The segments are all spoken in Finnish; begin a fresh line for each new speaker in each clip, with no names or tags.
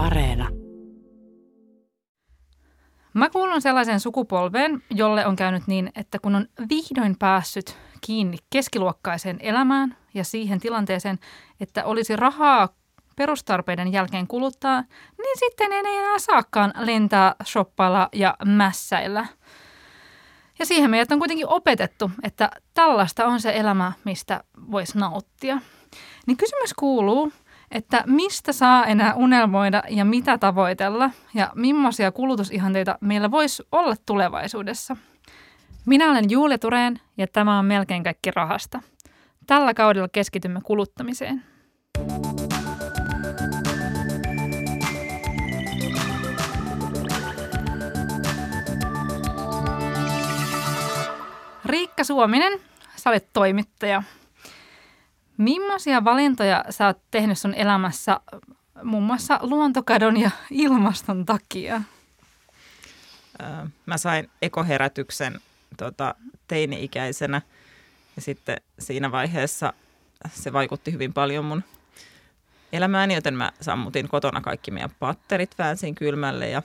Areena.
Mä kuulun sellaiseen sukupolveen, jolle on käynyt niin, että kun on vihdoin päässyt kiinni keskiluokkaiseen elämään ja siihen tilanteeseen, että olisi rahaa perustarpeiden jälkeen kuluttaa, niin sitten ei enää saakaan lentää, shoppailla ja mässäillä. Ja siihen meidät on kuitenkin opetettu, että tällaista on se elämä, mistä voisi nauttia. Niin kysymys kuuluu, että mistä saa enää unelmoida ja mitä tavoitella ja millaisia kulutusihanteita meillä voisi olla tulevaisuudessa. Minä olen Julia Tureen ja tämä on melkein kaikki rahasta. Tällä kaudella keskitymme kuluttamiseen. Riikka Suominen, sä olet toimittaja. Millaisia valintoja sä oot tehnyt sun elämässä muun muassa luontokadon ja ilmaston takia?
Mä sain ekoherätyksen tota, teini-ikäisenä ja sitten siinä vaiheessa se vaikutti hyvin paljon mun elämääni, joten mä sammutin kotona kaikki meidän patterit väänsin kylmälle ja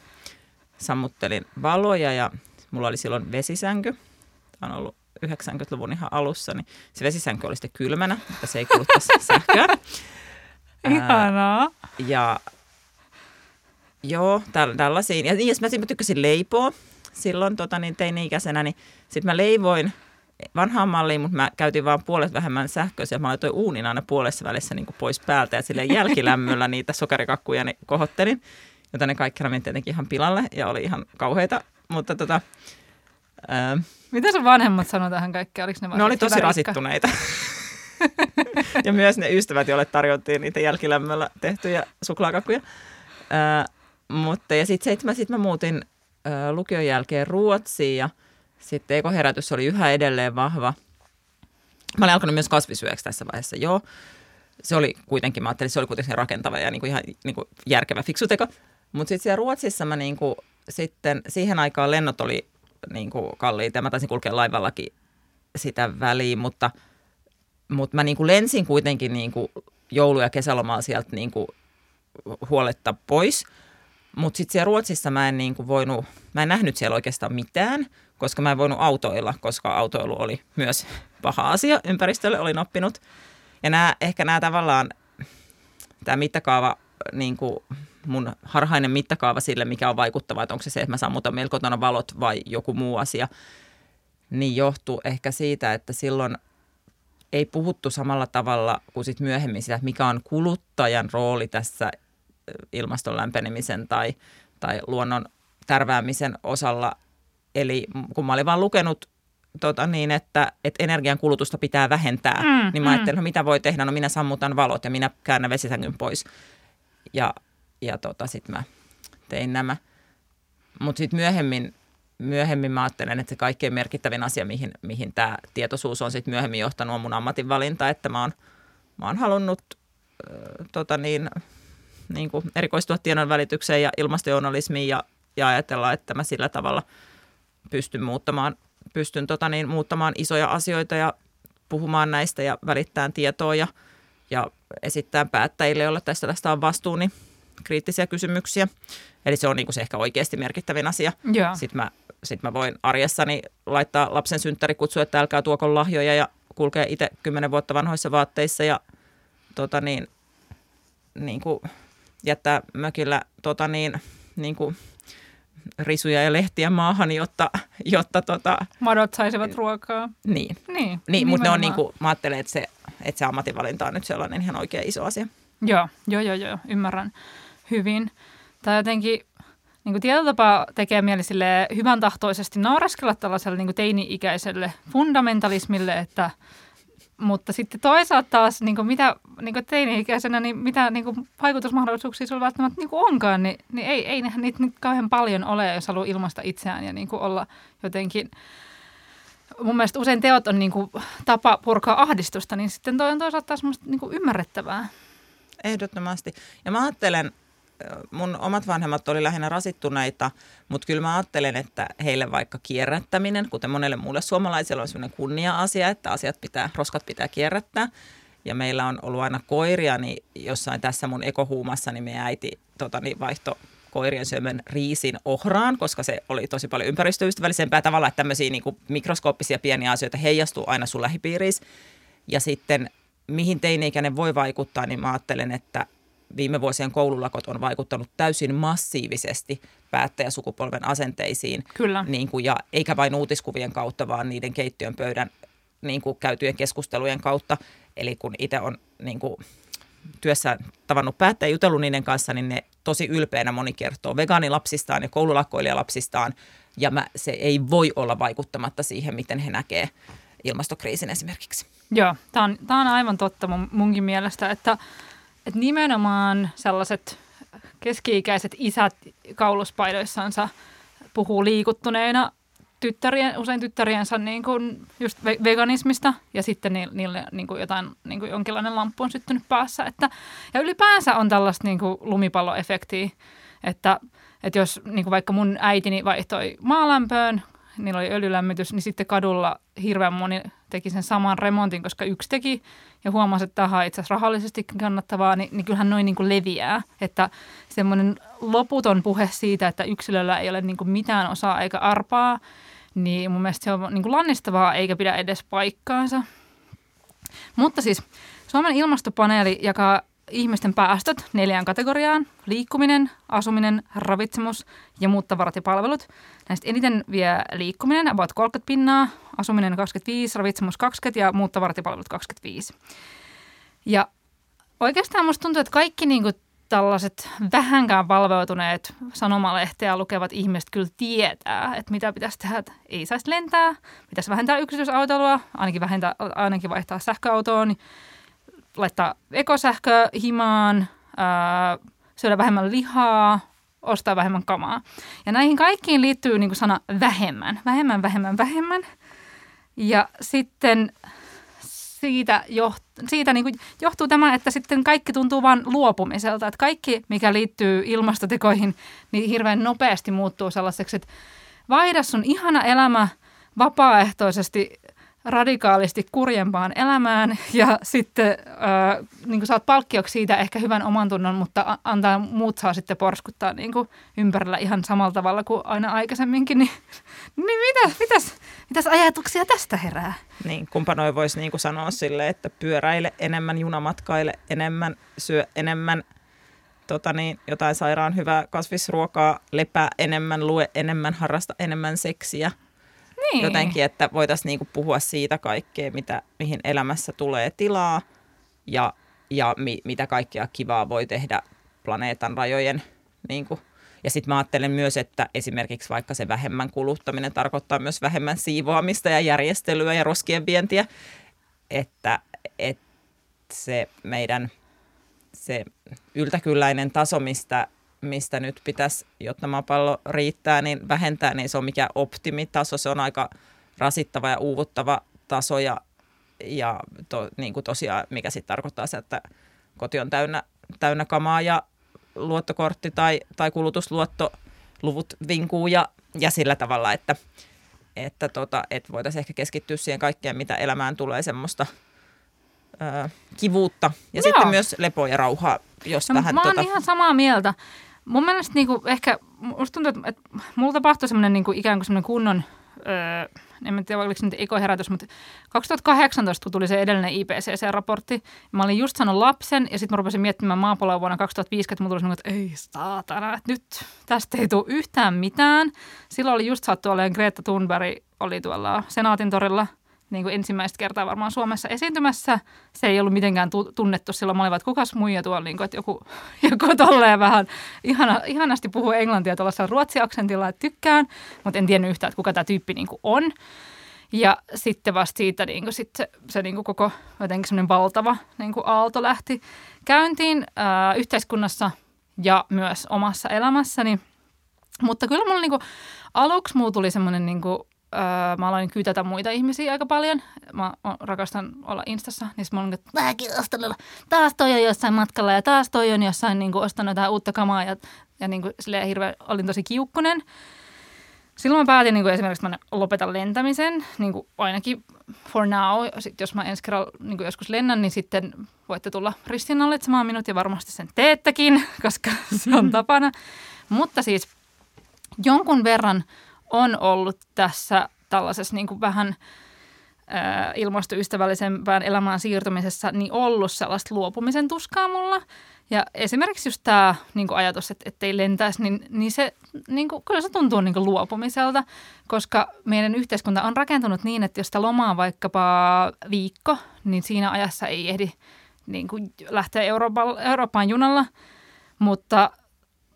sammuttelin valoja ja mulla oli silloin vesisänky. Tämä on ollut 90-luvun ihan alussa, niin se vesisänky oli sitten kylmänä, että se ei kuluttaisi sähköä.
Ihanaa.
Ja joo, tällaisiin. Ja, niin, ja mä, mä tykkäsin leipoa silloin tota, niin teini-ikäisenä, niin sitten mä leivoin vanhaan malliin, mutta mä käytin vaan puolet vähemmän sähköisiä. Mä laitoin uunin aina puolessa välissä niin kuin pois päältä ja sille jälkilämmöllä niitä sokerikakkuja niin kohottelin, jota ne kaikki meni tietenkin ihan pilalle ja oli ihan kauheita. Mutta tota,
ää, mitä sun vanhemmat sanoi tähän kaikkeen? Oliko
ne, ne oli tosi rasittuneita. ja myös ne ystävät, joille tarjottiin niitä jälkilämmöllä tehtyjä suklaakakkuja. Ää, mutta ja sitten sit mä, sit mä muutin ää, lukion jälkeen Ruotsiin ja sitten ekoherätys oli yhä edelleen vahva. Mä olin alkanut myös kasvisyöksi tässä vaiheessa, joo. Se oli kuitenkin, mä ajattelin, se oli kuitenkin rakentava ja niinku ihan niinku järkevä fiksu teko. Mutta sitten siellä Ruotsissa mä niinku, sitten siihen aikaan lennot oli niin kuin kalliita mä taisin kulkea laivallakin sitä väliin, mutta, mutta mä niin kuin lensin kuitenkin niin kuin joulu- ja kesälomaa sieltä niin kuin huoletta pois. Mutta sitten siellä Ruotsissa mä en niin kuin voinut, mä en nähnyt siellä oikeastaan mitään, koska mä en voinut autoilla, koska autoilu oli myös paha asia ympäristölle, olin oppinut. Ja nämä, ehkä nämä tavallaan, tämä mittakaava niin kuin mun harhainen mittakaava sille, mikä on vaikuttava, että onko se se, että mä sammutan meillä kotona valot vai joku muu asia, niin johtuu ehkä siitä, että silloin ei puhuttu samalla tavalla kuin sit myöhemmin sitä, että mikä on kuluttajan rooli tässä ilmaston lämpenemisen tai, tai luonnon tärväämisen osalla. Eli kun mä olin vaan lukenut tota niin, että, että energian kulutusta pitää vähentää, mm, niin mä mm. ajattelin, no mitä voi tehdä, no minä sammutan valot ja minä käännän vesisängyn pois. Ja ja tota, sitten mä tein nämä. Mutta sitten myöhemmin, myöhemmin mä ajattelen, että se kaikkein merkittävin asia, mihin, mihin tämä tietoisuus on sitten myöhemmin johtanut, on mun ammatinvalinta, että mä oon, mä oon halunnut äh, tota niin, niin kuin erikoistua tiedon välitykseen ja ilmastojournalismiin ja, ja ajatella, että mä sillä tavalla pystyn muuttamaan, pystyn tota niin, muuttamaan isoja asioita ja puhumaan näistä ja välittämään tietoa ja, ja esittää päättäjille, joilla tästä tästä on vastuu, niin kriittisiä kysymyksiä. Eli se on niin kuin se ehkä oikeasti merkittävin asia.
Joo.
Sitten mä, sit mä voin arjessani laittaa lapsen synttärikutsua, että älkää tuoko lahjoja ja kulkee itse kymmenen vuotta vanhoissa vaatteissa ja tota niin, niin kuin jättää mökillä tota niin, niin kuin risuja ja lehtiä maahan, jotta... jotta tota,
Madot saisivat ruokaa.
Niin,
niin,
niin mutta ne on niin kuin, mä ajattelen, että se, että se ammatinvalinta on nyt sellainen ihan oikea iso asia.
Joo, joo, joo, joo ymmärrän hyvin. Tai jotenkin niin kuin tietotapa tekee mieli hyvän tahtoisesti naureskella tällaiselle niin teini-ikäiselle fundamentalismille, että mutta sitten toisaalta taas, niin mitä niin teini-ikäisenä, niin mitä niin vaikutusmahdollisuuksia sinulla välttämättä niin onkaan, niin, niin ei, ei niitä nyt kauhean paljon ole, jos haluaa ilmaista itseään ja niin olla jotenkin mun mielestä usein teot on niin kuin tapa purkaa ahdistusta, niin sitten toi on toisaalta taas niin kuin ymmärrettävää.
Ehdottomasti. Ja mä ajattelen, mun omat vanhemmat oli lähinnä rasittuneita, mutta kyllä mä ajattelen, että heille vaikka kierrättäminen, kuten monelle muulle suomalaiselle on sellainen kunnia-asia, että asiat pitää, roskat pitää kierrättää. ja meillä on ollut aina koiria, niin jossain tässä mun ekohuumassa, niin meidän äiti tota, niin vaihto koirien syömän riisin ohraan, koska se oli tosi paljon ympäristöystävällisempää tavalla, että tämmöisiä niin kuin mikroskooppisia pieniä asioita heijastuu aina sun lähipiirissä. Ja sitten mihin teini-ikäinen voi vaikuttaa, niin mä ajattelen, että viime vuosien koululakot on vaikuttanut täysin massiivisesti päättäjäsukupolven asenteisiin.
Kyllä.
Niin kuin, ja eikä vain uutiskuvien kautta, vaan niiden keittiön pöydän niin kuin käytyjen keskustelujen kautta. Eli kun itse on niin kuin, työssä tavannut päättäjä jutellut niiden kanssa, niin ne tosi ylpeänä moni kertoo vegaanilapsistaan ja koululakkoilijalapsistaan. Ja mä, se ei voi olla vaikuttamatta siihen, miten he näkee ilmastokriisin esimerkiksi.
Joo, tämä on, tää on aivan totta mun, munkin mielestä, että, että nimenomaan sellaiset keski-ikäiset isät kauluspaidoissansa puhuu liikuttuneena tyttärien, usein tyttäriensä niin kuin just veganismista ja sitten niille niin kuin jotain, niin kuin jonkinlainen lamppu on syttynyt päässä. Että, ja ylipäänsä on tällaista niin kuin lumipalloefektiä, että, että jos niin kuin vaikka mun äitini vaihtoi maalämpöön, niillä oli öljylämmitys, niin sitten kadulla hirveän moni teki sen saman remontin, koska yksi teki ja huomasi, että tämä on itse asiassa rahallisesti kannattavaa, niin, niin kyllähän noin niin kuin leviää. Että semmoinen loputon puhe siitä, että yksilöllä ei ole niin kuin mitään osaa eikä arpaa, niin mun mielestä se on niin kuin lannistavaa eikä pidä edes paikkaansa. Mutta siis Suomen ilmastopaneeli jakaa ihmisten päästöt neljään kategoriaan. Liikkuminen, asuminen, ravitsemus ja muut tavarat ja palvelut. Näistä eniten vie liikkuminen, about 30 pinnaa, asuminen 25, ravitsemus 20 ja muut tavarat ja palvelut 25. Ja oikeastaan musta tuntuu, että kaikki niin kuin tällaiset vähänkään valveutuneet sanomalehteä lukevat ihmiset kyllä tietää, että mitä pitäisi tehdä. Että ei saisi lentää, pitäisi vähentää yksityisautoilua, ainakin, vähentää, ainakin vaihtaa sähköautoon, laittaa ekosähkö himaan, ää, syödä vähemmän lihaa, ostaa vähemmän kamaa. Ja näihin kaikkiin liittyy niin kuin sana vähemmän, vähemmän, vähemmän, vähemmän. Ja sitten siitä, joht, siitä niin kuin johtuu tämä, että sitten kaikki tuntuu vain luopumiselta. Että kaikki, mikä liittyy ilmastotekoihin, niin hirveän nopeasti muuttuu sellaiseksi, että vaihda sun ihana elämä vapaaehtoisesti radikaalisti kurjempaan elämään ja sitten äh, niin saat palkkioksi siitä ehkä hyvän oman tunnon, mutta antaa muut saa sitten porskuttaa niin ympärillä ihan samalla tavalla kuin aina aikaisemminkin. Niin, niin mitä, mitäs, mitäs ajatuksia tästä herää?
Niin, kumpa noi voisi niin sanoa sille, että pyöräile enemmän, junamatkaile enemmän, syö enemmän tota niin, jotain sairaan hyvää kasvisruokaa, lepää enemmän, lue enemmän, harrasta enemmän seksiä – niin. Jotenkin, että voitaisiin niinku puhua siitä kaikkea, mitä, mihin elämässä tulee tilaa ja, ja mi, mitä kaikkea kivaa voi tehdä planeetan rajojen. Niinku. Ja sitten mä ajattelen myös, että esimerkiksi vaikka se vähemmän kuluttaminen tarkoittaa myös vähemmän siivoamista ja järjestelyä ja roskien vientiä, että, että se meidän se yltäkylläinen taso, mistä mistä nyt pitäisi, jotta maapallo riittää, niin vähentää, niin se on mikä optimitaso. Se on aika rasittava ja uuvuttava taso ja, ja to, niin kuin tosiaan, mikä sitten tarkoittaa se, että koti on täynnä, täynnä kamaa ja luottokortti tai, tai kulutusluotto luvut vinkuu ja, ja sillä tavalla, että, että, tota, että voitaisiin ehkä keskittyä siihen kaikkeen, mitä elämään tulee semmoista ö, kivuutta ja Joo. sitten myös lepoa ja rauhaa, jos no, vähän...
Mä oon tota... ihan samaa mieltä. Mun mielestä niinku ehkä, musta tuntuu, että, että mulla tapahtui semmoinen niinku ikään kuin semmoinen kunnon, öö, en tiedä oliko se nyt ekoherätys, mutta 2018 kun tuli se edellinen IPCC-raportti, mä olin just saanut lapsen ja sitten mä rupesin miettimään maapalloa vuonna 2050, mulla tuli että ei saatana, että nyt tästä ei tule yhtään mitään. Silloin oli just sattu olemaan Greta Thunberg, oli tuolla Senaatin torilla – niin kuin ensimmäistä kertaa varmaan Suomessa esiintymässä. Se ei ollut mitenkään tunnettu silloin. Mä olin että kukas muija tuolla, niin kuin, että joku, joku tolleen vähän ihana, ihanasti puhuu englantia tuollaisella ruotsi-aksentilla, että tykkään, mutta en tiennyt yhtään, että kuka tämä tyyppi niin kuin on. Ja sitten vasta siitä niin kuin sit se, se niin kuin koko jotenkin semmoinen valtava niin kuin aalto lähti käyntiin ää, yhteiskunnassa ja myös omassa elämässäni. Mutta kyllä mulla niin kuin, aluksi mulla tuli semmoinen niin kuin, öö, mä aloin kytätä muita ihmisiä aika paljon. Mä rakastan olla Instassa, niin mä olin, että mäkin ostan taas toi on jossain matkalla ja taas toi on jossain niin kuin, ostanut jotain uutta kamaa ja, ja niin kuin, hirveän, olin tosi kiukkunen. silloin mä päätin niin kuin esimerkiksi, että mä lopetan lentämisen, niin kuin ainakin for now. Sitten jos mä ensi kerralla niin kuin joskus lennän, niin sitten voitte tulla ristinnallitsemaan minut ja varmasti sen teettäkin, koska se on tapana. Mutta siis jonkun verran on ollut tässä tällaisessa niin kuin vähän ilmastoystävällisempään elämään siirtymisessä niin ollut sellaista luopumisen tuskaa mulla. Ja esimerkiksi just tämä niin ajatus, että ettei lentäisi, niin, niin se niin kuin, kyllä se tuntuu niin kuin luopumiselta, koska meidän yhteiskunta on rakentunut niin, että jos sitä lomaa vaikkapa viikko, niin siinä ajassa ei ehdi niin kuin lähteä Euroopan, Eurooppaan junalla. Mutta,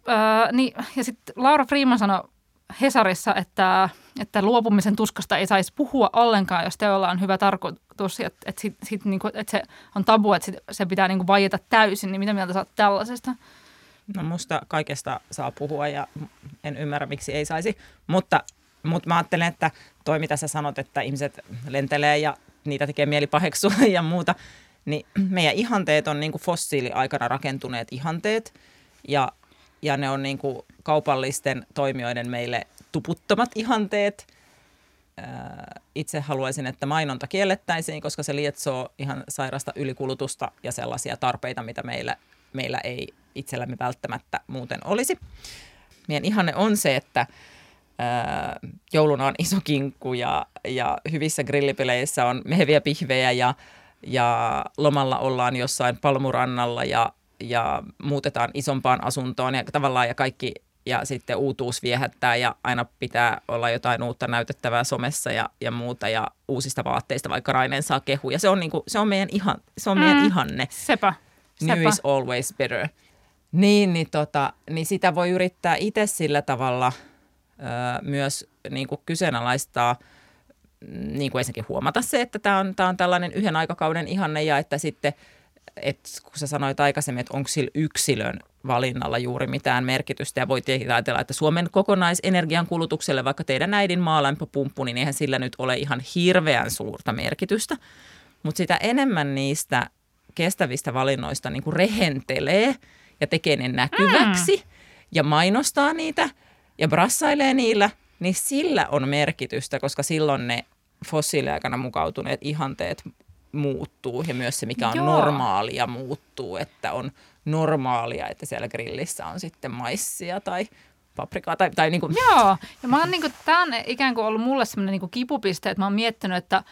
ää, niin, ja sitten Laura Freeman sanoi Hesarissa, että, että luopumisen tuskasta ei saisi puhua ollenkaan, jos teolla on hyvä tarkoitus, että, että, sit, sit, niin kuin, että se on tabu, että sit, se pitää niin kuin vaieta täysin. Niin mitä mieltä sä tällaisesta?
No musta kaikesta saa puhua ja en ymmärrä, miksi ei saisi. Mutta, mutta mä ajattelen, että toi mitä sä sanot, että ihmiset lentelee ja niitä tekee mieli paheksua ja muuta, niin meidän ihanteet on niin kuin fossiiliaikana rakentuneet ihanteet ja, ja ne on niin kuin kaupallisten toimijoiden meille tuputtomat ihanteet. Itse haluaisin, että mainonta kiellettäisiin, koska se lietsoo ihan sairasta ylikulutusta ja sellaisia tarpeita, mitä meillä, meillä ei itsellämme välttämättä muuten olisi. Meidän ihanne on se, että jouluna on iso kinkku ja, ja hyvissä grillipeleissä on meheviä pihvejä ja, ja lomalla ollaan jossain palmurannalla ja, ja muutetaan isompaan asuntoon ja tavallaan ja kaikki ja sitten uutuus viehättää ja aina pitää olla jotain uutta näytettävää somessa ja, ja muuta ja uusista vaatteista, vaikka Rainen saa kehuja. Se on, niinku, se on, meidän, ihan, se on mm, meidän ihanne.
Sepä.
sepä. New is always better. Niin, niin, tota, niin sitä voi yrittää itse sillä tavalla ö, myös niin kuin kyseenalaistaa, niin kuin ensinnäkin huomata se, että tämä on, on tällainen yhden aikakauden ihanne ja että sitten – että kun sä sanoit aikaisemmin, että onko sillä yksilön valinnalla juuri mitään merkitystä ja voi tietenkin ajatella, että Suomen kokonaisenergian kulutukselle, vaikka teidän äidin maalämpöpumppu, niin eihän sillä nyt ole ihan hirveän suurta merkitystä. Mutta sitä enemmän niistä kestävistä valinnoista niin kuin rehentelee ja tekee ne näkyväksi mm. ja mainostaa niitä ja brassailee niillä, niin sillä on merkitystä, koska silloin ne fossiiliaikana mukautuneet ihanteet muuttuu ja myös se, mikä on Joo. normaalia, muuttuu, että on normaalia, että siellä grillissä on sitten maissia tai paprikaa tai, tai niin kuin.
Joo, ja mä oon niin kuin, tää on ikään kuin ollut mulle semmoinen niin kipupiste, että mä oon miettinyt, että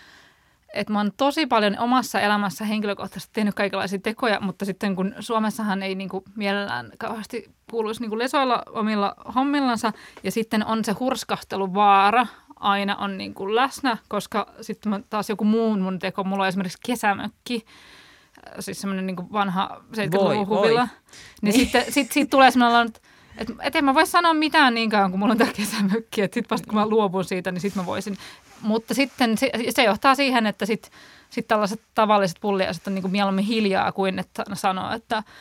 että mä oon tosi paljon omassa elämässä henkilökohtaisesti tehnyt kaikenlaisia tekoja, mutta sitten kun Suomessahan ei niin kuin mielellään kauheasti kuuluisi niin kuin lesoilla omilla hommillansa ja sitten on se hurskahteluvaara aina on niin kuin läsnä, koska sitten taas joku muun mun teko, mulla on esimerkiksi kesämökki, äh, siis semmoinen niin vanha 70-luvun huvila, niin, niin sitten sit, sit tulee semmoinen että et, et en mä voi sanoa mitään niin kauan, kun mulla on tämä kesämökki, että sitten vasta kun mä luovun siitä, niin sitten mä voisin. Mutta sitten se, se johtaa siihen, että sitten sit tällaiset tavalliset pulliaiset on niin kuin mieluummin hiljaa kuin että sanoo, että –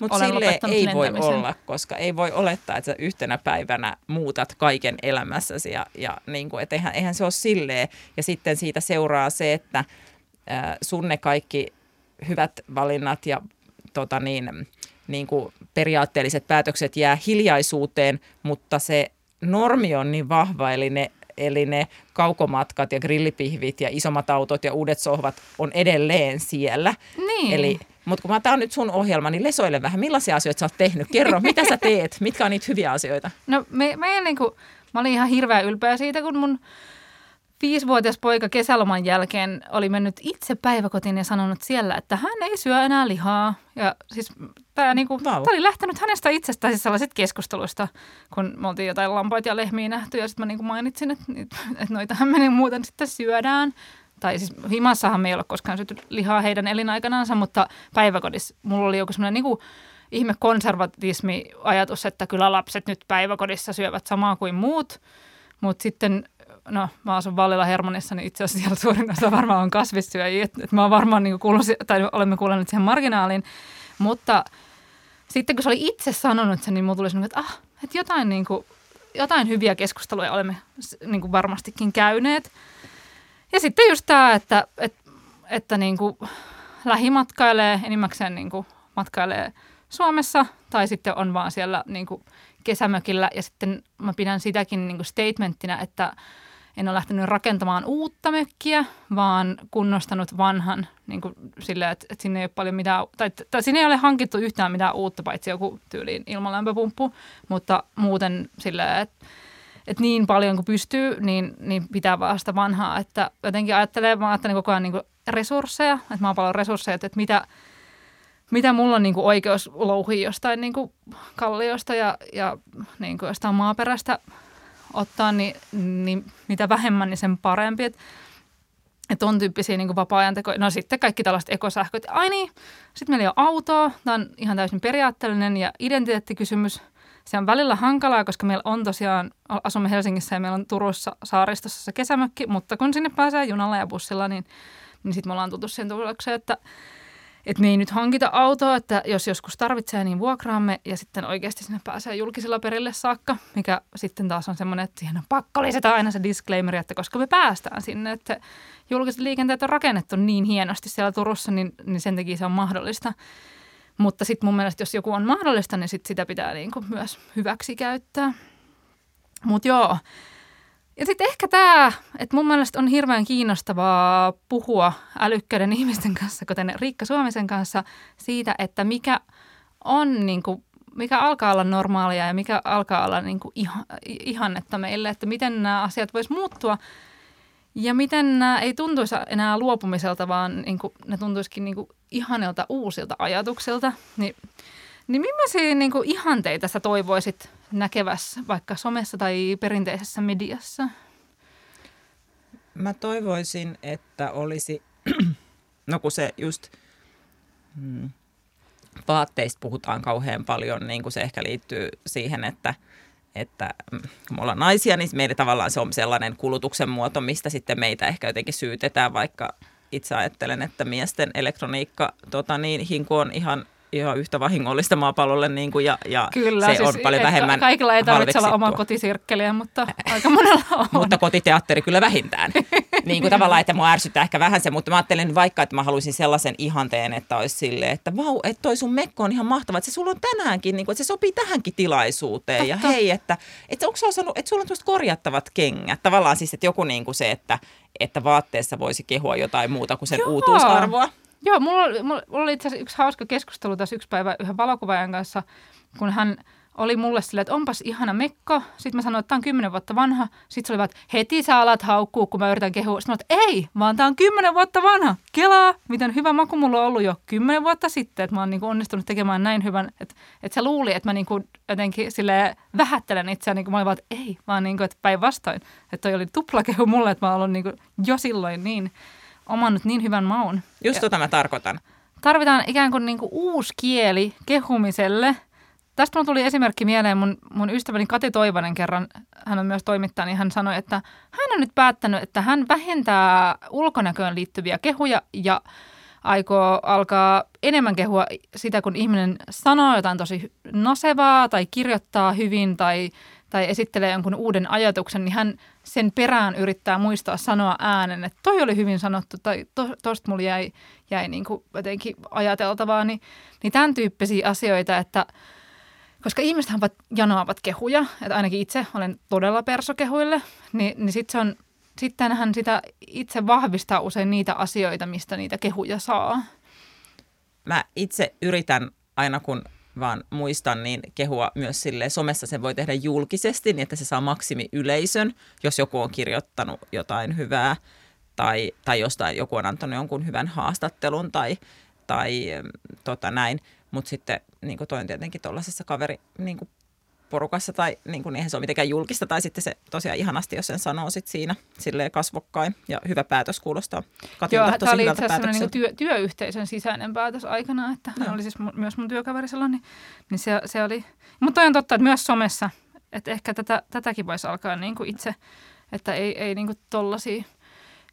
mutta sille ei voi olla, koska ei voi olettaa, että sä yhtenä päivänä muutat kaiken elämässäsi ja, ja niin kuin, et eihän, eihän se ole silleen. Ja sitten siitä seuraa se, että äh, sun ne kaikki hyvät valinnat ja tota niin, niin kuin periaatteelliset päätökset jää hiljaisuuteen, mutta se normi on niin vahva, eli ne eli ne kaukomatkat ja grillipihvit ja isommat autot ja uudet sohvat on edelleen siellä.
Niin.
Eli mutta kun tämä on nyt sun ohjelma, niin lesoile vähän, millaisia asioita sä oot tehnyt? Kerro, mitä sä teet? Mitkä on niitä hyviä asioita?
No me, me niin kuin, mä olin ihan hirveän ylpeä siitä, kun mun viisivuotias poika kesäloman jälkeen oli mennyt itse päiväkotiin ja sanonut siellä, että hän ei syö enää lihaa. Ja siis tämä, niin kuin, wow. oli lähtenyt hänestä itsestään siis sellaiset keskusteluista, kun me oltiin jotain lampaita ja lehmiä nähty ja sitten mä niin kuin mainitsin, että, että noitahan me muuten sitten syödään tai siis himassahan me ei ole koskaan syöty lihaa heidän elinaikanaansa, mutta päiväkodissa mulla oli joku semmoinen niin ihme konservatismi-ajatus, että kyllä lapset nyt päiväkodissa syövät samaa kuin muut, mutta sitten no mä asun Vallilla Hermonissa, niin itse asiassa siellä suurin osa varmaan on kasvissyöjiä, että, että mä oon varmaan niin kuullut, tai olemme kuulleet siihen marginaaliin, mutta sitten kun se oli itse sanonut sen, niin mulla tuli semmoinen, että ah, että jotain, niin kuin, jotain hyviä keskusteluja olemme niin kuin varmastikin käyneet. Ja sitten just tämä, että, että, että niin kuin lähimatkailee, enimmäkseen niin kuin matkailee Suomessa tai sitten on vaan siellä niin kuin kesämökillä. Ja sitten mä pidän sitäkin niin kuin statementtina, että en ole lähtenyt rakentamaan uutta mökkiä, vaan kunnostanut vanhan niin kuin silleen, että, että sinne ei ole paljon mitään, tai, tai sinne ei ole hankittu yhtään mitään uutta, paitsi joku tyyliin ilmalämpöpumppu, mutta muuten silleen, että että niin paljon kuin pystyy, niin, niin pitää vasta vanhaa. Että jotenkin ajattelee, mä ajattelen koko ajan niin resursseja, että mä oon paljon resursseja, että mitä, mitä mulla on niin kuin oikeus louhia jostain niin kuin kalliosta ja, ja niin kuin jostain maaperästä ottaa, niin, niin mitä vähemmän, niin sen parempi. Että että on tyyppisiä niin vapaa-ajan tekoja. No sitten kaikki tällaiset ekosähköt. Ai niin, sitten meillä ei ole autoa. Tämä on ihan täysin periaatteellinen ja identiteettikysymys. Se on välillä hankalaa, koska meillä on tosiaan, asumme Helsingissä ja meillä on Turussa saaristossa se kesämökki, mutta kun sinne pääsee junalla ja bussilla, niin, niin sitten me ollaan tultu siihen tulokseen, että että me ei nyt hankita autoa, että jos joskus tarvitsee, niin vuokraamme ja sitten oikeasti sinne pääsee julkisilla perille saakka, mikä sitten taas on semmoinen, että siihen on pakko lisätä aina se disclaimer, että koska me päästään sinne, että julkiset liikenteet on rakennettu niin hienosti siellä Turussa, niin, niin sen takia se on mahdollista. Mutta sitten mun mielestä, jos joku on mahdollista, niin sit sitä pitää niin kuin myös hyväksi käyttää. Mutta joo, ja sitten ehkä tämä, että mun mielestä on hirveän kiinnostavaa puhua älykkäiden ihmisten kanssa, kuten Riikka Suomisen kanssa, siitä, että mikä on niin kuin, mikä alkaa olla normaalia ja mikä alkaa olla niin kuin ihan, ihannetta meille, että miten nämä asiat vois muuttua ja miten nämä ei tuntuisi enää luopumiselta, vaan niin kuin, ne tuntuisikin niin kuin ihanilta uusilta ajatuksilta. Niin, niin millaisia niin kuin ihanteita sä toivoisit näkevässä vaikka somessa tai perinteisessä mediassa?
Mä toivoisin, että olisi, no kun se just hmm, vaatteista puhutaan kauhean paljon, niin kuin se ehkä liittyy siihen, että, että mm, kun me ollaan naisia, niin meidän tavallaan se on sellainen kulutuksen muoto, mistä sitten meitä ehkä jotenkin syytetään, vaikka itse ajattelen, että miesten elektroniikka tota niin, hinku on ihan ihan yhtä vahingollista maapallolle niin kuin, ja, ja Kyllä, se siis on paljon vähemmän
Kaikilla ei tarvitse olla omaa kotisirkkeliä, mutta aika monella on.
mutta kotiteatteri kyllä vähintään. niin kuin tavallaan, että mua ärsyttää ehkä vähän se, mutta mä ajattelen vaikka, että mä haluaisin sellaisen ihanteen, että olisi silleen, että vau, että toi sun mekko on ihan mahtava, että se sulla on tänäänkin, niin kuin, että se sopii tähänkin tilaisuuteen. Totta. Ja hei, että, että onko sulla että sulla on tuosta korjattavat kengät. Tavallaan siis, että joku niin kuin se, että, että vaatteessa voisi kehua jotain muuta kuin sen Joo. uutuusarvoa.
Joo, mulla oli, mulla oli itse asiassa yksi hauska keskustelu tässä yksi päivä yhden valokuvaajan kanssa, kun hän oli mulle silleen, että onpas ihana mekko. Sitten mä sanoin, että tämä on kymmenen vuotta vanha. Sitten se oli vaan, että heti sä alat haukkuu, kun mä yritän kehua. Sitten mä että ei, vaan tämä on kymmenen vuotta vanha. Kelaa, miten hyvä maku mulla on ollut jo kymmenen vuotta sitten, että mä oon niin onnistunut tekemään näin hyvän. Että, että se luuli, että mä niin kuin jotenkin sille vähättelen itseäni, niin mä olin vaan, että ei, vaan niin että päinvastoin. Että toi oli tuplakehu mulle, että mä oon ollut niin jo silloin niin omannut niin hyvän maun.
Just tota mä tarkoitan.
Tarvitaan ikään kuin, niin kuin uusi kieli kehumiselle. Tästä mulla tuli esimerkki mieleen mun, mun ystäväni Kati Toivonen kerran, hän on myös toimittaja, niin hän sanoi, että hän on nyt päättänyt, että hän vähentää ulkonäköön liittyviä kehuja ja aikoo alkaa enemmän kehua sitä, kun ihminen sanoo jotain tosi nasevaa tai kirjoittaa hyvin tai tai esittelee jonkun uuden ajatuksen, niin hän sen perään yrittää muistaa sanoa äänen, että toi oli hyvin sanottu tai to, mulla jäi, jäi niin kuin jotenkin ajateltavaa, niin, niin tämän tyyppisiä asioita, että koska ihmisethän janoavat kehuja, että ainakin itse olen todella persokehuille, niin, niin sitten se on, sittenhän sitä itse vahvistaa usein niitä asioita, mistä niitä kehuja saa.
Mä itse yritän aina kun vaan muistan, niin kehua myös sille somessa sen voi tehdä julkisesti, niin että se saa maksimi yleisön, jos joku on kirjoittanut jotain hyvää tai, tai jostain joku on antanut jonkun hyvän haastattelun tai, tai tota näin. Mutta sitten niin toi on tietenkin tuollaisessa kaveri niin porukassa tai niin kuin, eihän se ole mitenkään julkista tai sitten se tosiaan ihanasti, jos sen sanoo sit siinä silleen kasvokkain. Ja hyvä päätös kuulostaa.
Katilta Joo, tosi hyvältä päätökseltä. Niin työ, työyhteisön sisäinen päätös aikana, että hän oli siis myös mun työkaveri silloin, niin, niin se, se oli, mutta on totta, että myös somessa, että ehkä tätä, tätäkin voisi alkaa niin kuin itse, että ei, ei niin kuin tollaisia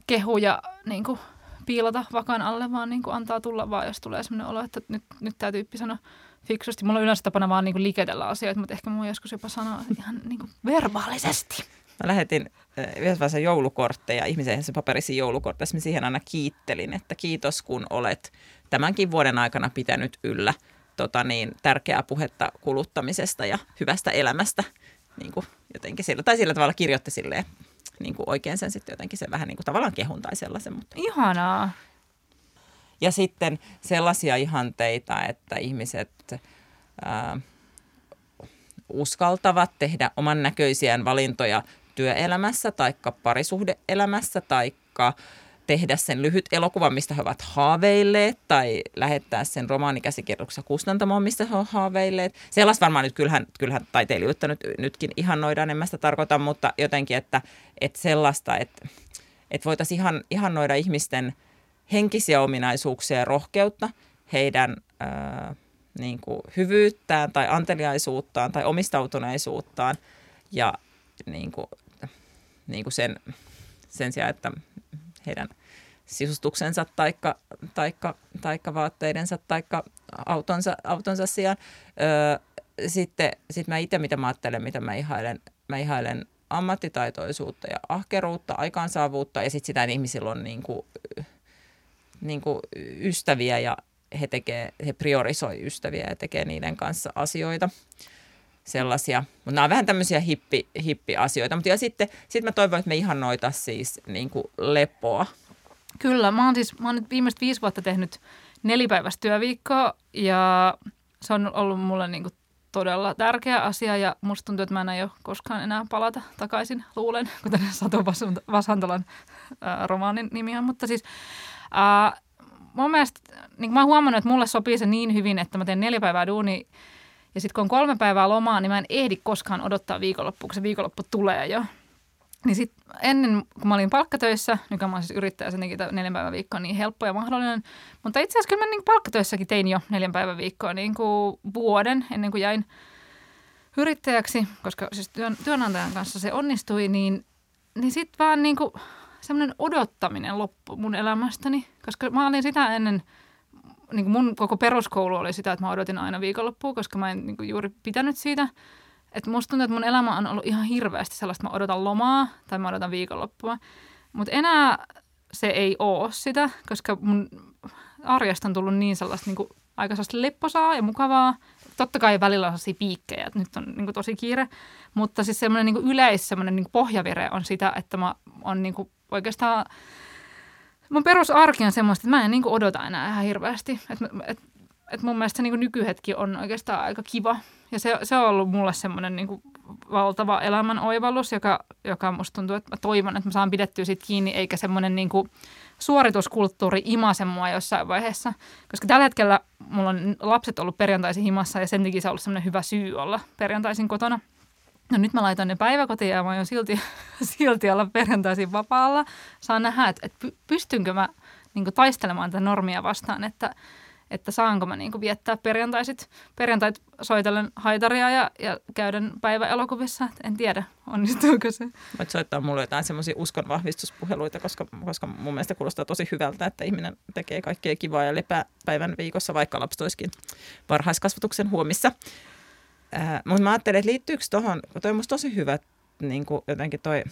kehuja niin kuin piilata vakan alle, vaan niin kuin antaa tulla vaan, jos tulee sellainen olo, että nyt, nyt tämä tyyppi sanoo fiksusti. Mulla on yleensä tapana vaan niin kuin liketellä asioita, mutta ehkä mun joskus jopa sanoa ihan niin kuin verbaalisesti.
Mä lähetin eh, yhdessä vaiheessa joulukortteja, ihmisen se paperisiin joulukortteja. Mä siihen aina kiittelin, että kiitos kun olet tämänkin vuoden aikana pitänyt yllä tota niin, tärkeää puhetta kuluttamisesta ja hyvästä elämästä niin kuin jotenkin sillä, tai sillä tavalla kirjoitti silleen niin kuin oikein sen sitten jotenkin se vähän niin kuin tavallaan kehun tai sellaisen. Mutta.
Ihanaa.
Ja sitten sellaisia ihanteita, että ihmiset ää, uskaltavat tehdä oman näköisiään valintoja työelämässä tai parisuhdeelämässä tai tehdä sen lyhyt elokuva, mistä he ovat haaveilleet, tai lähettää sen romaanikäsikirjoituksessa kustantamoon, mistä he ovat haaveilleet. Sellaista varmaan nyt kyllähän, kyllähän taiteilijoita nyt, nytkin ihannoidaan, en mä sitä tarkoita, mutta jotenkin, että, että sellaista, että, että voitaisiin ihan, ihannoida ihmisten henkisiä ominaisuuksia ja rohkeutta, heidän ää, niin kuin hyvyyttään tai anteliaisuuttaan tai omistautuneisuuttaan ja niin kuin, niin kuin sen, sen sijaan, että heidän sisustuksensa taikka, taikka, taikka vaatteidensa taikka autonsa, autonsa sijaan. Öö, sitten sit mä itse, mitä mä ajattelen, mitä mä ihailen, mä ihailen ammattitaitoisuutta ja ahkeruutta, aikaansaavuutta ja sitten sitä, ihmisillä on niin kuin, niin kuin ystäviä ja he, tekee, he priorisoi ystäviä ja tekee niiden kanssa asioita sellaisia. Mutta nämä on vähän tämmöisiä hippi, hippi-asioita. Mutta ja sitten sit mä toivon, että me ihannoita siis niin kuin lepoa.
Kyllä, mä oon siis mä oon nyt viimeiset viisi vuotta tehnyt nelipäiväistä työviikkoa ja se on ollut mulle niin kuin todella tärkeä asia ja musta tuntuu, että mä en aio koskaan enää palata takaisin, luulen, kuten Satu Vasantolan romaanin nimi on. Mutta siis äh, mun mielestä, niin mä oon huomannut, että mulle sopii se niin hyvin, että mä teen neljä päivää duuni ja sitten kun on kolme päivää lomaa, niin mä en ehdi koskaan odottaa viikonloppua, kun se viikonloppu tulee jo. Niin sitten ennen, kun mä olin palkkatöissä, nykyään mä olen siis yrittäjä, sen neljän päivän viikko on niin helppo ja mahdollinen. Mutta itse asiassa kyllä mä niin palkkatöissäkin tein jo neljän päivän viikkoa niin kuin vuoden ennen kuin jäin yrittäjäksi, koska siis työn, työnantajan kanssa se onnistui, niin, niin sitten vaan niin kuin semmoinen odottaminen loppu mun elämästäni, koska mä olin sitä ennen – niin kuin mun koko peruskoulu oli sitä, että mä odotin aina viikonloppua, koska mä en niin kuin juuri pitänyt siitä. Että musta tuntuu, että mun elämä on ollut ihan hirveästi sellaista, että mä odotan lomaa tai mä odotan viikonloppua. Mutta enää se ei ole sitä, koska mun arjesta on tullut niin sellaista niin kuin aika sellaista lepposaa ja mukavaa. Totta kai välillä on sellaisia piikkejä, että nyt on niin kuin tosi kiire. Mutta siis semmoinen niin yleis, semmoinen niin pohjavire on sitä, että mä on niin kuin oikeastaan – mun perusarki on semmoista, että mä en niin kuin odota enää ihan hirveästi. Että et, et mun mielestä se niin kuin nykyhetki on oikeastaan aika kiva. Ja se, se on ollut mulle semmoinen niin kuin valtava elämän oivallus, joka, joka musta tuntuu, että mä toivon, että mä saan pidettyä siitä kiinni, eikä semmoinen niin kuin suorituskulttuuri imase mua jossain vaiheessa. Koska tällä hetkellä mulla on lapset ollut perjantaisin himassa ja sen takia se on ollut semmoinen hyvä syy olla perjantaisin kotona – No nyt mä laitan ne päiväkotiin ja mä oon silti, silti olla perjantaisin vapaalla. Saan nähdä, että, että pystynkö mä niin taistelemaan tätä normia vastaan, että, että saanko mä niin viettää perjantaisit, perjantait soitellen haitaria ja, ja käydän päiväelokuvissa. En tiedä, onnistuuko se.
Voit soittaa mulle jotain semmoisia uskonvahvistuspuheluita, koska, koska mun mielestä kuulostaa tosi hyvältä, että ihminen tekee kaikkea kivaa ja lepää päivän viikossa, vaikka lapsi olisikin varhaiskasvatuksen huomissa. Äh, mutta mä ajattelin, että liittyykö tuohon, toi on musta tosi hyvä niin kuin jotenkin toi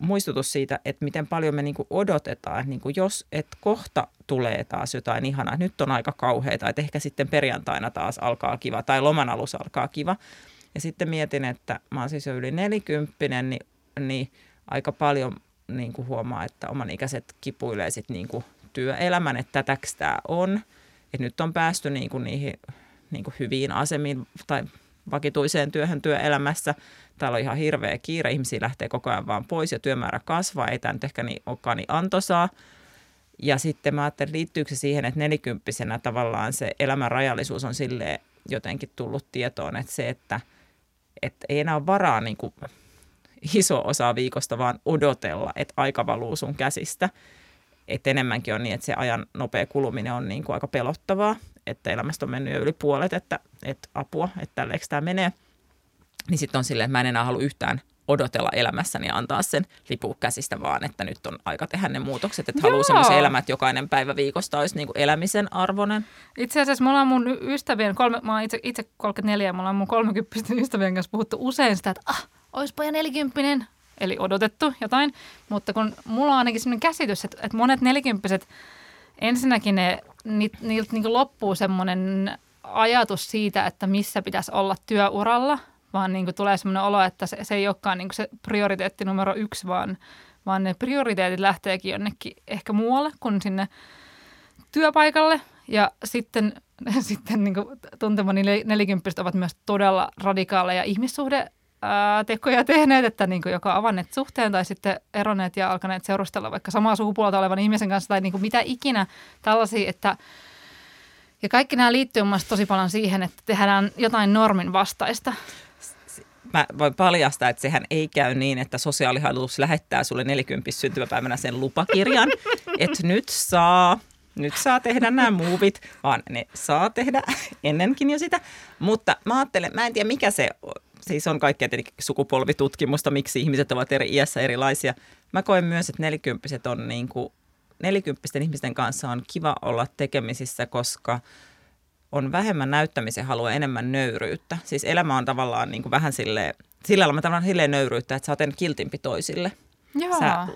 muistutus siitä, että miten paljon me niin kuin odotetaan, niin kuin jos et kohta tulee taas jotain ihanaa, nyt on aika kauheaa, että ehkä sitten perjantaina taas alkaa kiva tai loman alussa alkaa kiva. Ja sitten mietin, että mä oon siis jo yli nelikymppinen, niin, niin aika paljon niin kuin huomaa, että oman ikäiset kipuilee sitten niin kuin työelämän, että tätäks tämä on. Että nyt on päästy niin kuin niihin niin kuin hyviin asemiin tai vakituiseen työhön työelämässä. Täällä on ihan hirveä kiire, ihmisiä lähtee koko ajan vaan pois ja työmäärä kasvaa, ei tämä nyt ehkä niin, olekaan niin antoisaa. Ja sitten mä ajattelin, liittyykö se siihen, että nelikymppisenä tavallaan se elämän rajallisuus on sille jotenkin tullut tietoon, että se, että, että ei enää ole varaa niin kuin iso osa viikosta vaan odotella, että aika valuu sun käsistä. Että enemmänkin on niin, että se ajan nopea kuluminen on niin kuin aika pelottavaa että elämästä on mennyt jo yli puolet, että, että apua, että tälleekö tämä menee. Niin sitten on silleen, että mä en enää halua yhtään odotella elämässäni ja antaa sen lipua käsistä, vaan että nyt on aika tehdä ne muutokset. Että haluaa semmoisen elämän, että jokainen päivä viikosta olisi niin kuin elämisen arvoinen.
Itse asiassa mulla on mun ystävien, kolme, mä oon itse, itse 34 ja mulla on mun 30 ystävien kanssa puhuttu usein sitä, että ah, oispa jo 40 eli odotettu jotain. Mutta kun mulla on ainakin sellainen käsitys, että, että monet nelikymppiset, ensinnäkin ne niiltä niin loppuu semmoinen ajatus siitä, että missä pitäisi olla työuralla, vaan niin kuin tulee sellainen olo, että se, se ei olekaan niin kuin se prioriteetti numero yksi, vaan, vaan ne prioriteetit lähteekin jonnekin ehkä muualle kuin sinne työpaikalle. Ja sitten, sitten niin kuin tuntemani nelikymppiset ovat myös todella radikaaleja ihmissuhde tekoja tehneet, että niin kuin joko avanneet suhteen tai sitten eronneet ja alkaneet seurustella vaikka samaa sukupuolta olevan ihmisen kanssa tai niin kuin mitä ikinä tällaisia, että ja kaikki nämä liittyy mun tosi paljon siihen, että tehdään jotain normin vastaista.
Mä voin paljastaa, että sehän ei käy niin, että sosiaalihallitus lähettää sulle 40 syntymäpäivänä sen lupakirjan, että nyt saa nyt saa tehdä nämä muuvit, vaan ne saa tehdä ennenkin jo sitä. Mutta mä ajattelen, mä en tiedä mikä se siis on kaikkea tietenkin sukupolvitutkimusta, miksi ihmiset ovat eri iässä erilaisia. Mä koen myös, että nelikymppiset on niin kuin, nelikymppisten ihmisten kanssa on kiva olla tekemisissä, koska on vähemmän näyttämisen halua, enemmän nöyryyttä. Siis elämä on tavallaan niin kuin vähän silleen, sillä lailla tavallaan silleen nöyryyttä, että sä oot kiltimpi toisille.
Joo. Sä,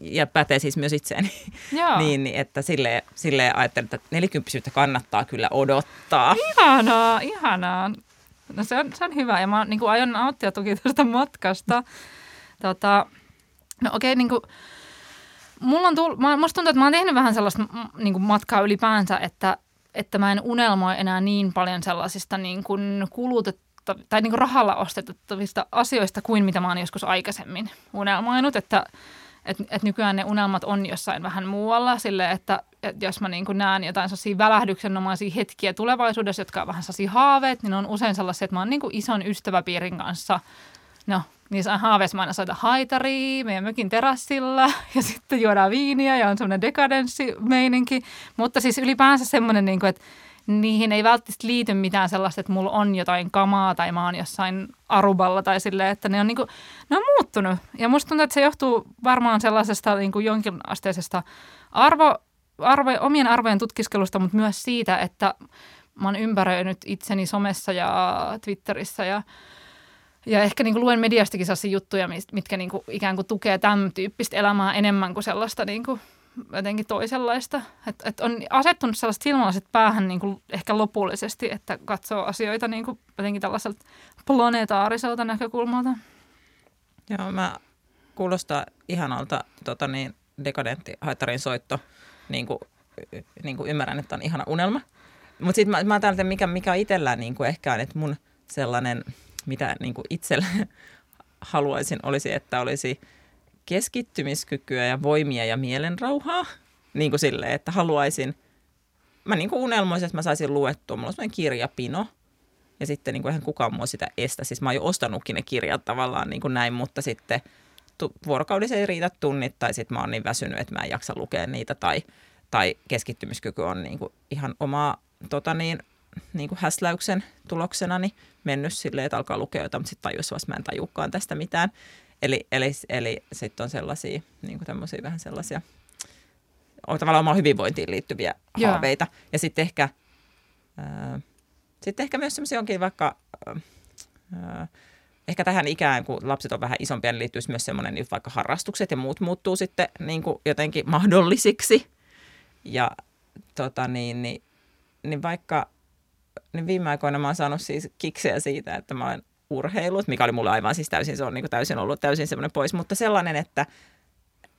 ja pätee siis myös itseäni. Joo. niin, niin, että silleen, silleen ajattelin, että nelikymppisyyttä kannattaa kyllä odottaa.
Ihanaa, ihanaa. No se on, se on hyvä ja mä niin kuin aion nauttia toki tästä matkasta. Tota, no okei, niin kuin, mulla on tullut, mä, musta tuntuu, että mä oon tehnyt vähän sellaista niin kuin matkaa ylipäänsä, että, että mä en unelmoi enää niin paljon sellaisista niin kuin kulutettavista tai niin kuin rahalla ostettavista asioista kuin mitä mä oon joskus aikaisemmin unelmoinut, että että et nykyään ne unelmat on jossain vähän muualla sille, että et jos mä niin näen jotain sellaisia välähdyksenomaisia hetkiä tulevaisuudessa, jotka on vähän sellaisia haaveet, niin on usein sellaisia, että mä oon niin ison ystäväpiirin kanssa, no niissä haaveissa mä aina soita haitaria meidän mökin terassilla ja sitten juodaan viiniä ja on semmoinen dekadenssimeininki, mutta siis ylipäänsä semmoinen, niin kuin, että niihin ei välttämättä liity mitään sellaista, että mulla on jotain kamaa tai mä oon jossain aruballa tai silleen, että ne on, niin kuin, ne on muuttunut. Ja musta tuntuu, että se johtuu varmaan sellaisesta niin kuin jonkinasteisesta arvo, arvo, omien arvojen tutkiskelusta, mutta myös siitä, että mä oon ympäröinyt itseni somessa ja Twitterissä ja ja ehkä niin kuin luen mediastakin sellaisia juttuja, mitkä niin kuin ikään kuin tukee tämän tyyppistä elämää enemmän kuin sellaista niin kuin jotenkin toisenlaista. Että et on asettunut sellaiset silmälaiset päähän niin kuin ehkä lopullisesti, että katsoo asioita niin kuin jotenkin tällaiselta planetaariselta näkökulmalta.
Joo, mä kuulostaa ihanalta tota niin, dekadentti haitarin soitto. Niin kuin, niin kuin ymmärrän, että on ihana unelma. Mutta sitten mä, mä ajattelen, mikä, mikä on itsellään niin kuin ehkä on, että mun sellainen, mitä niin kuin itsellä haluaisin, olisi, että olisi – keskittymiskykyä ja voimia ja mielenrauhaa. Niin kuin silleen, että haluaisin, mä niin kuin unelmoisin, että mä saisin luettua. Mulla on kirjapino ja sitten niin kuin eihän kukaan mua sitä estä. Siis mä oon jo ostanutkin ne kirjat tavallaan niin kuin näin, mutta sitten tu- vuorokaudessa ei riitä tunnit tai sitten mä oon niin väsynyt, että mä en jaksa lukea niitä tai, tai keskittymiskyky on niin kuin ihan omaa tota niin, niin kuin häsläyksen tuloksena niin mennyt silleen, että alkaa lukea jotain, mutta sitten tajuisi että mä en tajukaan tästä mitään. Eli, eli, eli sitten on sellaisia niin kuin tämmöisiä vähän sellaisia on tavallaan omaan hyvinvointiin liittyviä Joo. haaveita. Ja sitten ehkä, äh, sitten ehkä myös semmoisia onkin vaikka, äh, ehkä tähän ikään, kun lapset on vähän isompia, niin liittyisi myös semmoinen, niin vaikka harrastukset ja muut muuttuu sitten niin kuin jotenkin mahdollisiksi. Ja tota niin, niin, niin vaikka niin viime aikoina mä oon saanut siis kiksejä siitä, että mä olen urheilut, mikä oli mulle aivan siis täysin, se on niin kuin täysin ollut täysin semmoinen pois, mutta sellainen, että,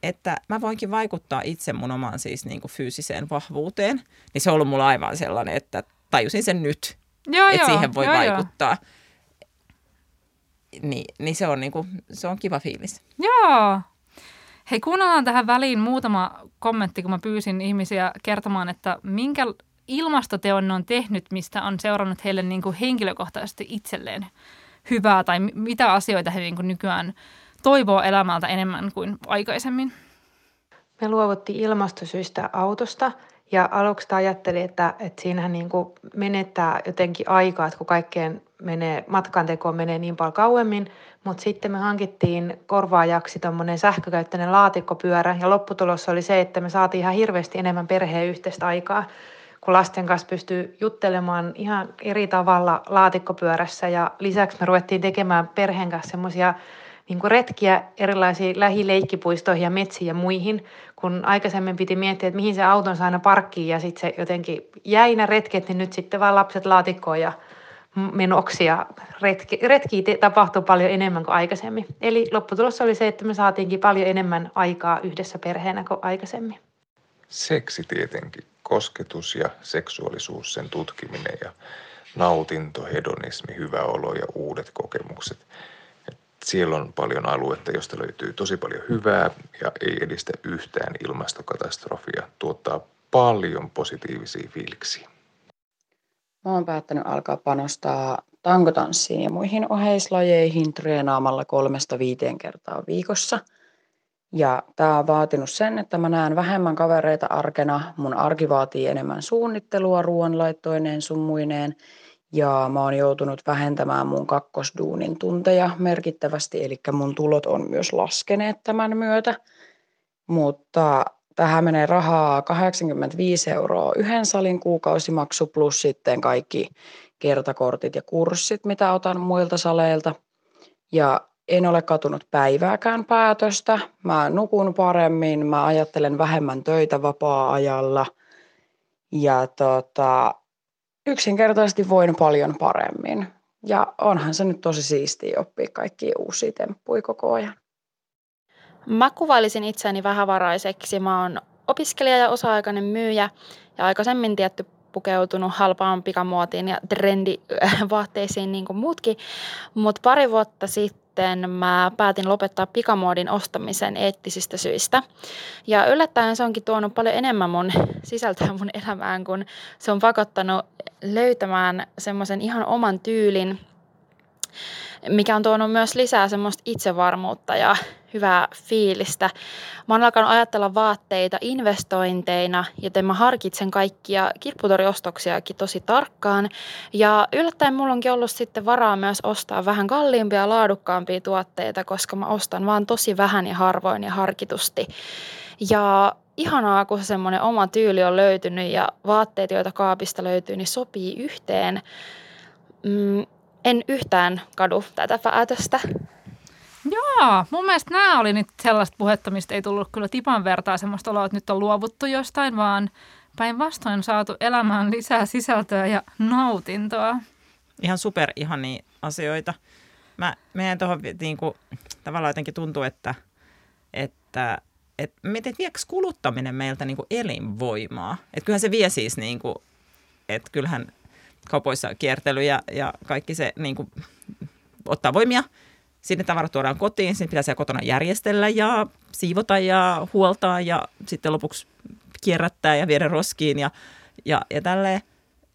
että mä voinkin vaikuttaa itse mun omaan siis niin kuin fyysiseen vahvuuteen, niin se on ollut mulla aivan sellainen, että tajusin sen nyt, joo, että joo, siihen voi joo, vaikuttaa. Joo. Ni, niin se on, niin kuin, se on kiva fiilis.
Joo. Hei, kuunnellaan tähän väliin muutama kommentti, kun mä pyysin ihmisiä kertomaan, että minkä ilmastoteon ne on tehnyt, mistä on seurannut heille niin kuin henkilökohtaisesti itselleen hyvää tai mitä asioita he niin nykyään toivoo elämältä enemmän kuin aikaisemmin?
Me luovuttiin ilmastosyistä autosta ja aluksi ajattelin, että, että siinähän niin kuin menettää jotenkin aikaa, että kun kaikkeen menee, matkantekoon menee niin paljon kauemmin, mutta sitten me hankittiin korvaajaksi tuommoinen sähkökäyttöinen laatikkopyörä ja lopputulos oli se, että me saatiin ihan hirveästi enemmän perheen yhteistä aikaa kun lasten kanssa pystyy juttelemaan ihan eri tavalla laatikkopyörässä ja lisäksi me ruvettiin tekemään perheen kanssa semmoisia niin retkiä erilaisiin lähileikkipuistoihin ja metsiin ja muihin, kun aikaisemmin piti miettiä, että mihin se auton saa aina parkkiin ja sitten se jotenkin jäi nämä retket, niin nyt sitten vaan lapset laatikkoon ja menoksi ja retki, retki tapahtui paljon enemmän kuin aikaisemmin. Eli lopputulos oli se, että me saatiinkin paljon enemmän aikaa yhdessä perheenä kuin aikaisemmin.
Seksi tietenkin, kosketus ja seksuaalisuus, sen tutkiminen ja nautinto, hedonismi, hyvä olo ja uudet kokemukset. Et siellä on paljon aluetta, josta löytyy tosi paljon hyvää ja ei edistä yhtään ilmastokatastrofia, tuottaa paljon positiivisia fiiliksiä.
Mä oon päättänyt alkaa panostaa tankotanssiin ja muihin oheislajeihin treenaamalla kolmesta viiteen kertaa viikossa. Ja tämä on vaatinut sen, että mä näen vähemmän kavereita arkena. Mun arki vaatii enemmän suunnittelua ruoanlaittoineen summuineen. Ja mä oon joutunut vähentämään mun kakkosduunin tunteja merkittävästi, eli mun tulot on myös laskeneet tämän myötä. Mutta Tähän menee rahaa 85 euroa yhden salin kuukausimaksu plus sitten kaikki kertakortit ja kurssit, mitä otan muilta saleilta. Ja en ole katunut päivääkään päätöstä. Mä nukun paremmin, mä ajattelen vähemmän töitä vapaa-ajalla. Ja tota, yksinkertaisesti voin paljon paremmin. Ja onhan se nyt tosi siistiä oppia kaikki uusia temppuja koko ajan.
Mä kuvailisin itseäni vähävaraiseksi. Mä oon opiskelija ja osa-aikainen myyjä ja aikaisemmin tietty pukeutunut halpaan pikamuotiin ja trendivaatteisiin niin kuin muutkin. Mutta pari vuotta sitten mä päätin lopettaa pikamuodin ostamisen eettisistä syistä. Ja yllättäen se onkin tuonut paljon enemmän mun sisältöä mun elämään, kun se on pakottanut löytämään semmoisen ihan oman tyylin, mikä on tuonut myös lisää semmoista itsevarmuutta ja hyvää fiilistä. Mä oon alkanut ajatella vaatteita investointeina, joten mä harkitsen kaikkia kirpputoriostoksiakin tosi tarkkaan. Ja yllättäen mulla onkin ollut sitten varaa myös ostaa vähän kalliimpia ja laadukkaampia tuotteita, koska mä ostan vaan tosi vähän ja harvoin ja harkitusti. Ja ihanaa, kun semmoinen oma tyyli on löytynyt ja vaatteet, joita kaapista löytyy, niin sopii yhteen. Mm, en yhtään kadu tätä päätöstä.
Joo, mun mielestä nämä oli nyt sellaista puhetta, mistä ei tullut kyllä tipan vertaa semmoista oloa, että nyt on luovuttu jostain, vaan päinvastoin saatu elämään lisää sisältöä ja nautintoa.
Ihan super ihania asioita. Mä menen tuohon niin kuin, tavallaan jotenkin tuntuu, että, että että miten vieks kuluttaminen meiltä niin kuin elinvoimaa? Että kyllähän se vie siis, niin kuin, että kyllähän kaupoissa kiertely ja, ja kaikki se niin kuin, ottaa voimia – sinne tavarat tuodaan kotiin, sinne pitää siellä kotona järjestellä ja siivota ja huoltaa ja sitten lopuksi kierrättää ja viedä roskiin ja, ja, ja tälleen,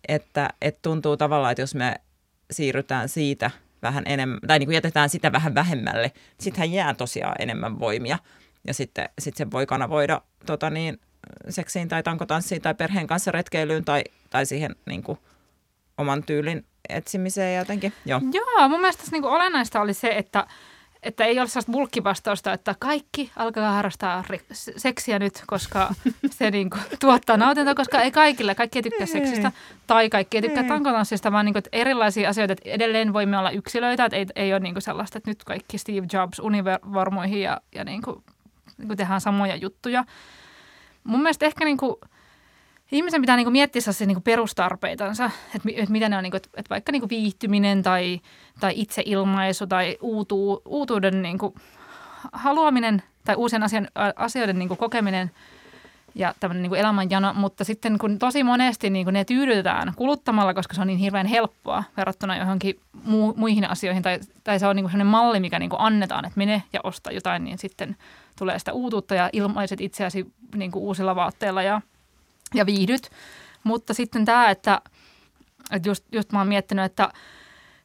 että, että tuntuu tavallaan, että jos me siirrytään siitä vähän enemmän, tai niin kuin jätetään sitä vähän vähemmälle, sittenhän jää tosiaan enemmän voimia. Ja sitten sit se voi kanavoida tota niin, seksiin tai tankotanssiin tai perheen kanssa retkeilyyn tai, tai siihen niin kuin, oman tyylin etsimiseen jotenkin. Joo,
Joo mun mielestä tässä niinku olennaista oli se, että että ei ole sellaista bulkkivastausta, että kaikki alkaa harrastaa seksiä nyt, koska se niinku tuottaa nautintoa, koska ei kaikille, kaikki ei tykkää seksistä tai kaikki ei tykkää tankotanssista, vaan niinku, että erilaisia asioita, että edelleen voimme olla yksilöitä, että ei, ei ole niinku sellaista, että nyt kaikki Steve Jobs univormuihin ja, ja niinku, niinku tehdään samoja juttuja. Mun mielestä ehkä niinku, ihmisen pitää niinku miettiä se niinku perustarpeitansa, että, että mitä ne on, niinku, että, että vaikka niinku viihtyminen tai, tai itseilmaisu tai uutuu, uutuuden niinku haluaminen tai uusien asian, asioiden niinku kokeminen ja tämmöinen niinku elämänjano, mutta sitten kun tosi monesti niinku ne tyydytetään kuluttamalla, koska se on niin hirveän helppoa verrattuna johonkin mu, muihin asioihin tai, tai se on niinku sellainen malli, mikä niinku annetaan, että mene ja osta jotain, niin sitten tulee sitä uutuutta ja ilmaiset itseäsi niinku uusilla vaatteilla ja – ja viihdyt. Mutta sitten tämä, että, että just, just mä oon miettinyt, että,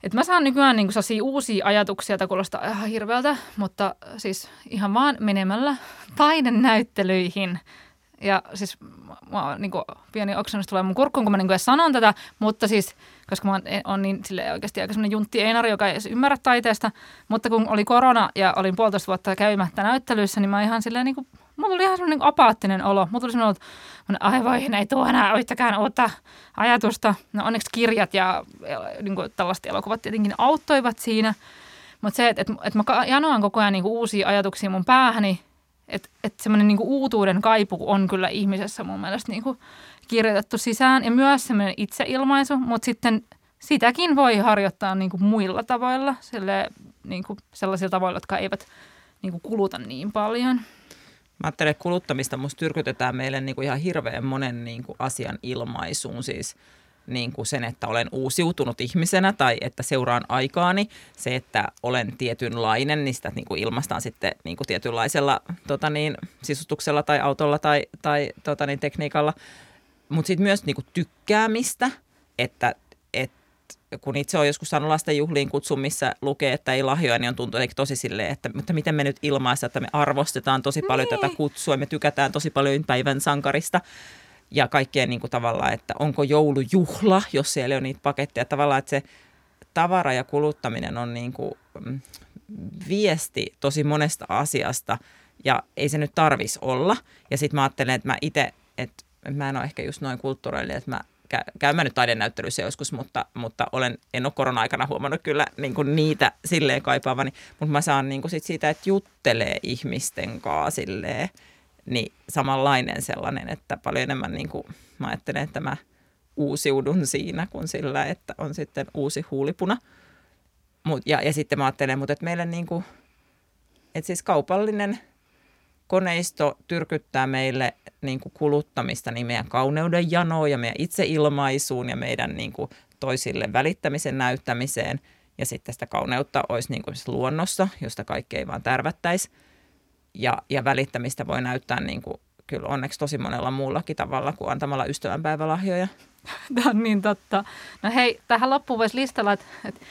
että mä saan nykyään niin kuin uusia ajatuksia, että kuulostaa ihan hirveältä, mutta siis ihan vaan menemällä taidenäyttelyihin. Ja siis mä niin kuin, pieni oksennus tulee mun kurkkuun, kun mä niin kuin sanon tätä, mutta siis, koska mä oon, on niin sille oikeasti aika semmoinen juntti Einari, joka ei edes ymmärrä taiteesta, mutta kun oli korona ja olin puolitoista vuotta käymättä näyttelyissä, niin mä ihan silleen niin kuin mulla tuli ihan semmoinen apaattinen olo. Mulla tuli semmoinen, että aivoihin ei tuo enää yhtäkään uutta ajatusta. No onneksi kirjat ja niin kuin tällaiset elokuvat tietenkin auttoivat siinä. Mutta se, että et, et mä janoan koko ajan niinku uusia ajatuksia mun päähäni, että et semmoinen niinku uutuuden kaipu on kyllä ihmisessä mun mielestä niinku kirjoitettu sisään. Ja myös semmoinen itseilmaisu, mutta sitten sitäkin voi harjoittaa niinku muilla tavoilla, niinku sellaisilla tavoilla, jotka eivät niinku kuluta niin paljon.
Mä ajattelen, että kuluttamista musta tyrkytetään meille niin kuin ihan hirveän monen niin kuin asian ilmaisuun. Siis niin kuin sen, että olen uusiutunut ihmisenä tai että seuraan aikaani. Se, että olen tietynlainen, niin sitä niin kuin ilmaistaan sitten niin kuin tietynlaisella tota niin, sisustuksella tai autolla tai, tai tota niin, tekniikalla. Mutta sitten myös niin kuin tykkäämistä, että, että kun itse olen joskus saanut lasten juhliin kutsun, missä lukee, että ei lahjoja, niin on tuntunut tosi silleen, että mutta miten me nyt ilmaista, että me arvostetaan tosi paljon niin. tätä kutsua, me tykätään tosi paljon päivän sankarista ja kaikkea niin kuin tavallaan, että onko joulujuhla, jos siellä on niitä paketteja. Tavallaan, että se tavara ja kuluttaminen on niin kuin mm, viesti tosi monesta asiasta ja ei se nyt tarvis olla. Ja sitten mä ajattelen, että mä itse, että mä en ole ehkä just noin kulttuurillinen, että mä käymään nyt taidenäyttelyissä joskus, mutta, mutta olen, en ole korona-aikana huomannut kyllä niin kuin niitä silleen kaipaavani, mutta mä saan niin kuin sit siitä, että juttelee ihmisten kanssa silleen, niin samanlainen sellainen, että paljon enemmän niin kuin, mä ajattelen, että mä uusiudun siinä kuin sillä, että on sitten uusi huulipuna. Mut, ja, ja sitten mä ajattelen, mutta että meille niin kuin, että siis kaupallinen koneisto tyrkyttää meille niin kuin kuluttamista niin meidän kauneuden janoa ja meidän itseilmaisuun ja meidän niin kuin toisille välittämisen näyttämiseen. Ja sitten sitä kauneutta olisi niin kuin luonnossa, josta kaikki ei vaan tärvättäisi ja, ja välittämistä voi näyttää niin kuin, kyllä onneksi tosi monella muullakin tavalla kuin antamalla ystävänpäivälahjoja.
Tämä on niin totta. No hei, tähän loppuun voisi listalla, että, että,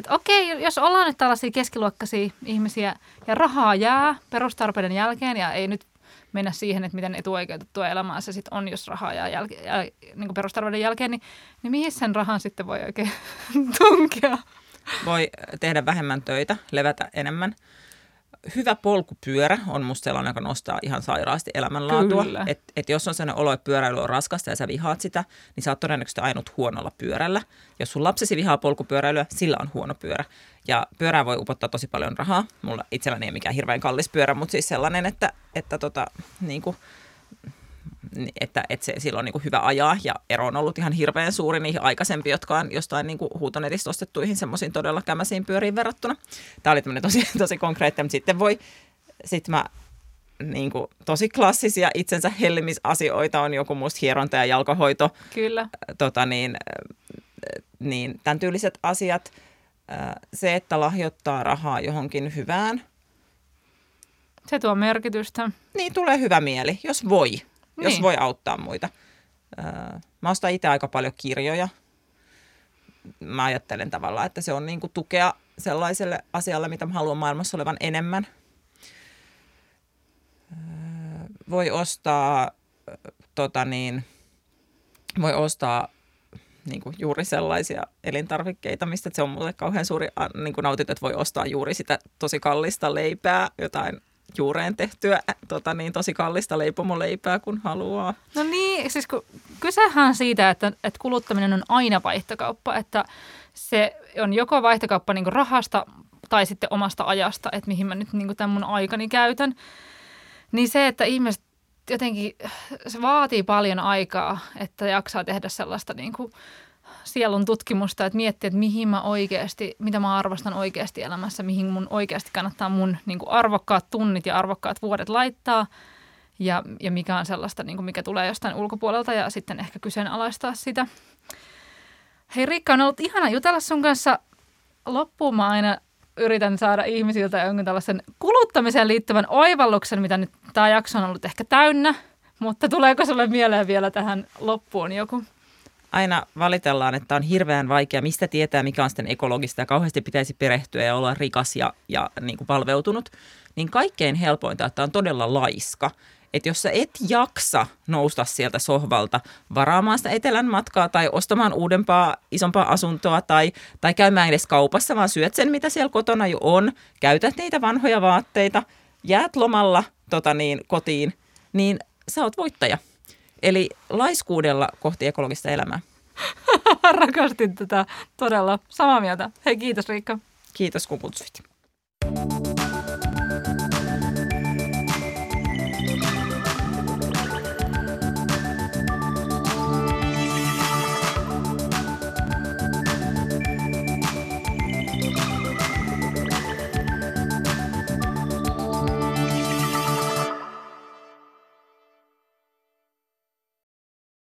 että okei, jos ollaan nyt tällaisia keskiluokkaisia ihmisiä ja rahaa jää perustarpeiden jälkeen ja ei nyt mennä siihen, että miten etuoikeutettua elämää se sitten on, jos rahaa jää jälke, jää, niin perustarpeiden jälkeen, niin, niin mihin sen rahan sitten voi oikein tunkea?
Voi tehdä vähemmän töitä, levätä enemmän – hyvä polkupyörä on musta sellainen, joka nostaa ihan sairaasti elämänlaatua. Että et jos on sellainen olo, että pyöräily on raskasta ja sä vihaat sitä, niin sä oot todennäköisesti ainut huonolla pyörällä. Jos sun lapsesi vihaa polkupyöräilyä, sillä on huono pyörä. Ja pyörää voi upottaa tosi paljon rahaa. Mulla itselläni ei mikään hirveän kallis pyörä, mutta siis sellainen, että, että tota, niin kuin, että, että se silloin on niin kuin hyvä ajaa ja ero on ollut ihan hirveän suuri niihin aikaisempiin, jotka on jostain niin kuin huutonetista ostettuihin semmoisiin todella kämäsiin pyöriin verrattuna. Tämä oli tämmöinen tosi, tosi konkreettinen, mutta sitten voi, sitten mä niin kuin, tosi klassisia itsensä hellimisasioita on joku musta hieronta ja jalkahoito.
Kyllä.
Tota niin, niin tämän tyyliset asiat. Se, että lahjoittaa rahaa johonkin hyvään.
Se tuo merkitystä.
Niin, tulee hyvä mieli, jos voi niin. jos voi auttaa muita. Mä ostan itse aika paljon kirjoja. Mä ajattelen tavallaan, että se on niin kuin tukea sellaiselle asialle, mitä mä haluan maailmassa olevan enemmän. Voi ostaa, tota niin, voi ostaa niin kuin juuri sellaisia elintarvikkeita, mistä se on mulle kauhean suuri niin kuin nautit, että voi ostaa juuri sitä tosi kallista leipää, jotain juureen tehtyä tota niin, tosi kallista leipomoleipää, kun haluaa.
No niin, siis kun, kysehän siitä, että, että kuluttaminen on aina vaihtokauppa, että se on joko vaihtokauppa niin rahasta tai sitten omasta ajasta, että mihin mä nyt niin tämän mun aikani käytän. Niin se, että ihmiset jotenkin, se vaatii paljon aikaa, että jaksaa tehdä sellaista niin kuin sielun tutkimusta, että miettiä, että mihin mä oikeasti, mitä mä arvostan oikeasti elämässä, mihin mun oikeasti kannattaa mun niin kuin arvokkaat tunnit ja arvokkaat vuodet laittaa ja, ja mikä on sellaista, niin kuin mikä tulee jostain ulkopuolelta ja sitten ehkä kyseenalaistaa sitä. Hei Riikka, on ollut ihana jutella sun kanssa. Loppuun mä aina yritän saada ihmisiltä jonkun tällaisen kuluttamiseen liittyvän oivalluksen, mitä nyt tämä jakso on ollut ehkä täynnä. Mutta tuleeko sulle mieleen vielä tähän loppuun joku?
Aina valitellaan, että on hirveän vaikea, mistä tietää, mikä on sitten ekologista ja kauheasti pitäisi perehtyä ja olla rikas ja, ja niin kuin palveutunut, niin kaikkein helpointa, että on todella laiska. Että jos sä et jaksa nousta sieltä sohvalta varaamaan sitä etelän matkaa tai ostamaan uudempaa, isompaa asuntoa tai, tai käymään edes kaupassa, vaan syöt sen, mitä siellä kotona jo on, käytät niitä vanhoja vaatteita, jäät lomalla tota niin, kotiin, niin sä oot voittaja. Eli laiskuudella kohti ekologista elämää.
Rakastin tätä todella. Samaa mieltä. Hei kiitos Riikka.
Kiitos kun kutsuit. thank you